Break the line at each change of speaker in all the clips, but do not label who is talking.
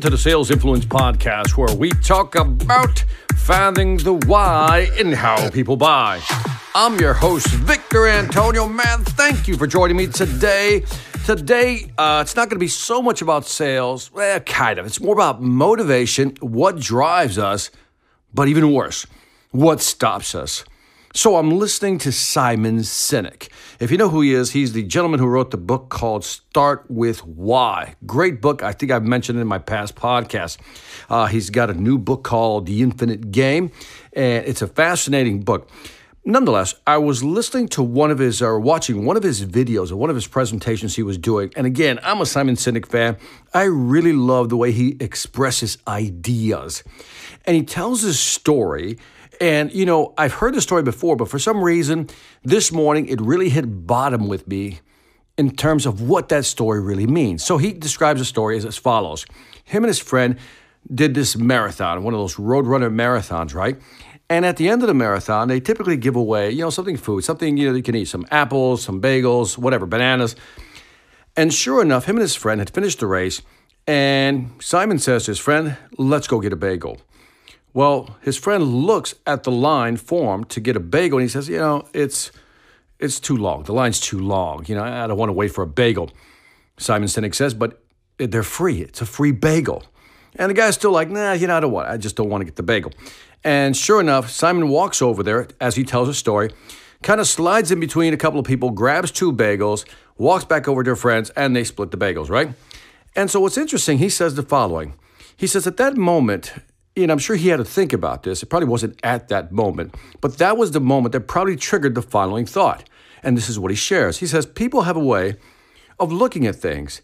To the Sales Influence Podcast, where we talk about finding the why in how people buy. I'm your host, Victor Antonio. Man, thank you for joining me today. Today, uh, it's not going to be so much about sales, eh, kind of. It's more about motivation, what drives us, but even worse, what stops us. So I'm listening to Simon Sinek. If you know who he is, he's the gentleman who wrote the book called Start with Why. Great book. I think I've mentioned it in my past podcast. Uh, he's got a new book called The Infinite Game, and it's a fascinating book. Nonetheless, I was listening to one of his or watching one of his videos or one of his presentations he was doing. And again, I'm a Simon Sinek fan. I really love the way he expresses ideas. And he tells his story and, you know, I've heard the story before, but for some reason, this morning it really hit bottom with me in terms of what that story really means. So he describes the story as, as follows Him and his friend did this marathon, one of those Roadrunner marathons, right? And at the end of the marathon, they typically give away, you know, something food, something, you know, you can eat, some apples, some bagels, whatever, bananas. And sure enough, him and his friend had finished the race. And Simon says to his friend, let's go get a bagel. Well, his friend looks at the line formed to get a bagel and he says, you know, it's it's too long. The line's too long. You know, I don't want to wait for a bagel. Simon Sinek says, but they're free. It's a free bagel. And the guy's still like, nah, you know, I don't want. I just don't want to get the bagel. And sure enough, Simon walks over there as he tells a story, kind of slides in between a couple of people, grabs two bagels, walks back over to their friends, and they split the bagels, right? And so what's interesting, he says the following. He says, at that moment, and I'm sure he had to think about this. It probably wasn't at that moment, but that was the moment that probably triggered the following thought. And this is what he shares. He says, People have a way of looking at things,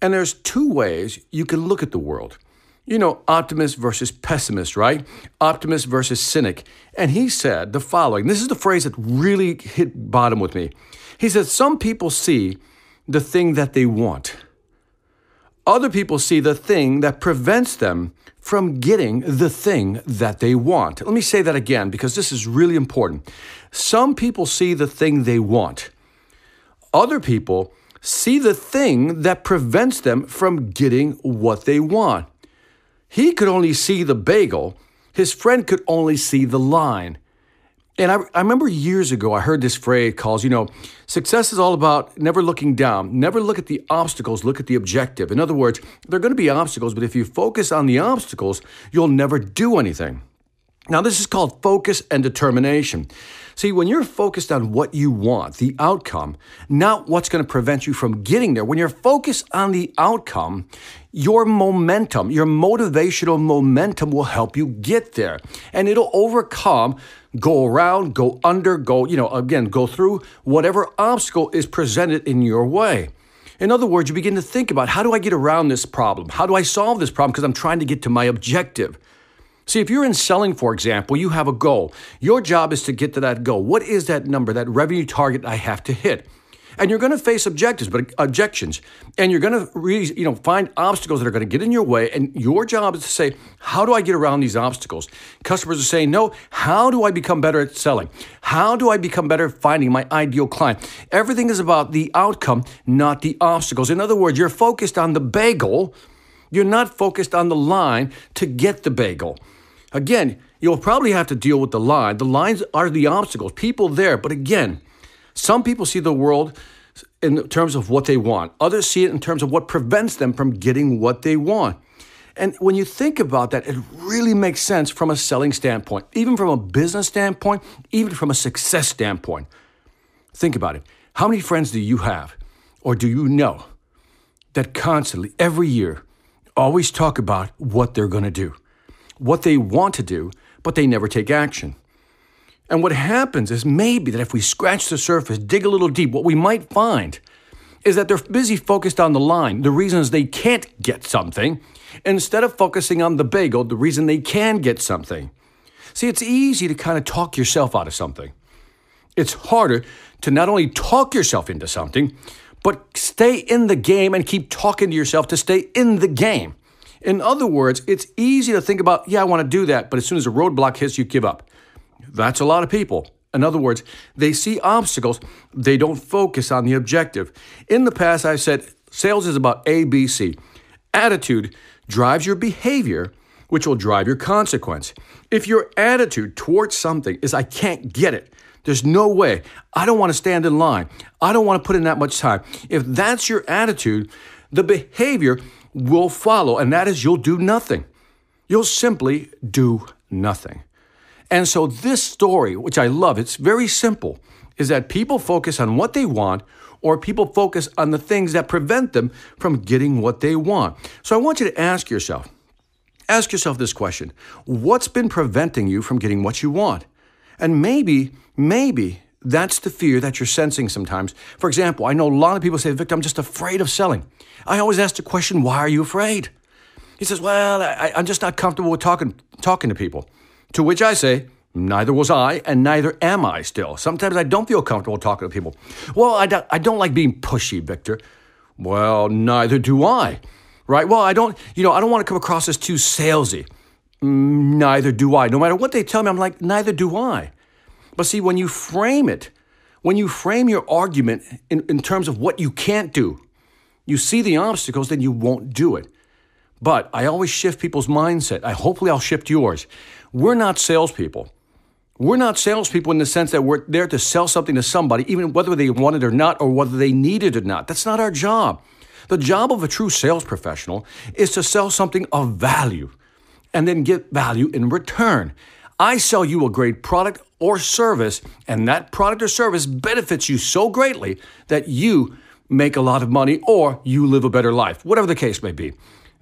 and there's two ways you can look at the world. You know, optimist versus pessimist, right? Optimist versus cynic. And he said the following this is the phrase that really hit bottom with me. He said, Some people see the thing that they want, other people see the thing that prevents them from getting the thing that they want. Let me say that again because this is really important. Some people see the thing they want, other people see the thing that prevents them from getting what they want. He could only see the bagel, his friend could only see the line. And I, I remember years ago, I heard this phrase called, you know, success is all about never looking down. Never look at the obstacles, look at the objective. In other words, there are going to be obstacles, but if you focus on the obstacles, you'll never do anything. Now, this is called focus and determination. See, when you're focused on what you want, the outcome, not what's going to prevent you from getting there, when you're focused on the outcome, your momentum, your motivational momentum will help you get there. And it'll overcome, go around, go under, go, you know, again, go through whatever obstacle is presented in your way. In other words, you begin to think about how do I get around this problem? How do I solve this problem? Because I'm trying to get to my objective. See, if you're in selling, for example, you have a goal. Your job is to get to that goal. What is that number, that revenue target I have to hit? And you're going to face objectives, but objections, and you're going to really, you know, find obstacles that are going to get in your way. And your job is to say, how do I get around these obstacles? Customers are saying, no. How do I become better at selling? How do I become better at finding my ideal client? Everything is about the outcome, not the obstacles. In other words, you're focused on the bagel. You're not focused on the line to get the bagel. Again, you'll probably have to deal with the line. The lines are the obstacles, people there. But again, some people see the world in terms of what they want, others see it in terms of what prevents them from getting what they want. And when you think about that, it really makes sense from a selling standpoint, even from a business standpoint, even from a success standpoint. Think about it. How many friends do you have, or do you know, that constantly, every year, always talk about what they're going to do? what they want to do, but they never take action. And what happens is maybe that if we scratch the surface, dig a little deep, what we might find is that they're busy focused on the line, the reasons they can't get something, instead of focusing on the bagel, the reason they can get something. See, it's easy to kind of talk yourself out of something. It's harder to not only talk yourself into something, but stay in the game and keep talking to yourself to stay in the game. In other words, it's easy to think about, yeah, I want to do that, but as soon as a roadblock hits, you give up. That's a lot of people. In other words, they see obstacles, they don't focus on the objective. In the past, I've said sales is about ABC attitude, drives your behavior, which will drive your consequence. If your attitude towards something is, I can't get it, there's no way, I don't want to stand in line, I don't want to put in that much time. If that's your attitude, the behavior will follow, and that is you'll do nothing. You'll simply do nothing. And so, this story, which I love, it's very simple, is that people focus on what they want or people focus on the things that prevent them from getting what they want. So, I want you to ask yourself ask yourself this question What's been preventing you from getting what you want? And maybe, maybe that's the fear that you're sensing sometimes. For example, I know a lot of people say, Victor, I'm just afraid of selling. I always ask the question, why are you afraid? He says, Well, I, am just not comfortable with talking, talking to people. To which I say, Neither was I, and neither am I still. Sometimes I don't feel comfortable talking to people. Well, I don't, I don't like being pushy, Victor. Well, neither do I. Right? Well, I don't, you know, I don't want to come across as too salesy. Mm, neither do I. No matter what they tell me, I'm like, neither do I. But see, when you frame it, when you frame your argument in, in terms of what you can't do, you see the obstacles, then you won't do it. But I always shift people's mindset. I hopefully I'll shift yours. We're not salespeople. We're not salespeople in the sense that we're there to sell something to somebody, even whether they want it or not, or whether they need it or not. That's not our job. The job of a true sales professional is to sell something of value and then get value in return. I sell you a great product or service, and that product or service benefits you so greatly that you make a lot of money or you live a better life, whatever the case may be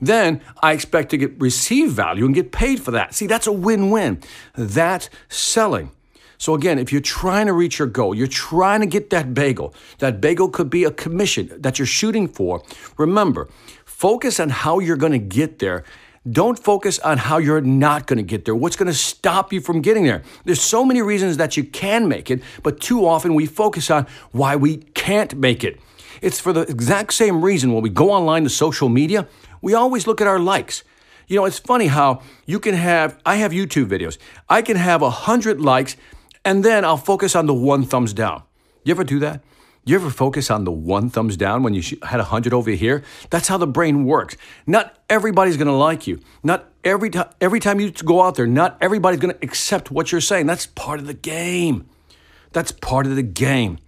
then I expect to get receive value and get paid for that. See, that's a win-win. That's selling. So again, if you're trying to reach your goal, you're trying to get that bagel. That bagel could be a commission that you're shooting for. Remember, focus on how you're going to get there. Don't focus on how you're not going to get there. What's going to stop you from getting there? There's so many reasons that you can make it, but too often we focus on why we can't make it. It's for the exact same reason when we go online to social media, we always look at our likes. You know, it's funny how you can have, I have YouTube videos. I can have a hundred likes and then I'll focus on the one thumbs down. You ever do that? You ever focus on the one thumbs down when you had a hundred over here? That's how the brain works. Not everybody's going to like you. Not every time, every time you go out there, not everybody's going to accept what you're saying. That's part of the game. That's part of the game.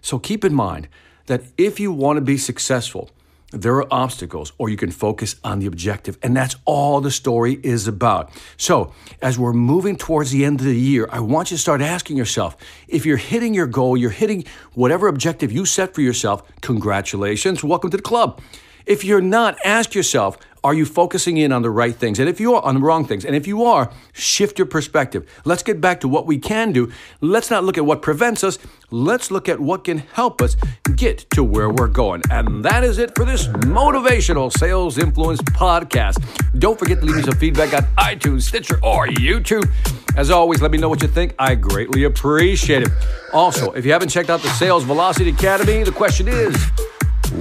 So keep in mind that if you want to be successful, there are obstacles, or you can focus on the objective. And that's all the story is about. So, as we're moving towards the end of the year, I want you to start asking yourself if you're hitting your goal, you're hitting whatever objective you set for yourself, congratulations, welcome to the club. If you're not, ask yourself, are you focusing in on the right things? And if you are on the wrong things, and if you are, shift your perspective. Let's get back to what we can do. Let's not look at what prevents us. Let's look at what can help us get to where we're going. And that is it for this motivational sales influence podcast. Don't forget to leave me some feedback on iTunes, Stitcher, or YouTube. As always, let me know what you think. I greatly appreciate it. Also, if you haven't checked out the Sales Velocity Academy, the question is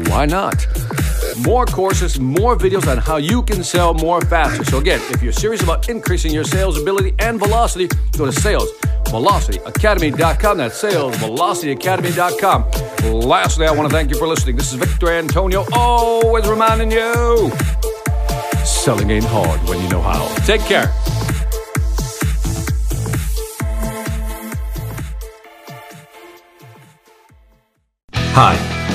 why not? More courses, more videos on how you can sell more faster. So again, if you're serious about increasing your sales ability and velocity, go to salesvelocityacademy.com. That's salesvelocityacademy.com. Lastly, I want to thank you for listening. This is Victor Antonio, always reminding you, selling ain't hard when you know how. Take care. Hi.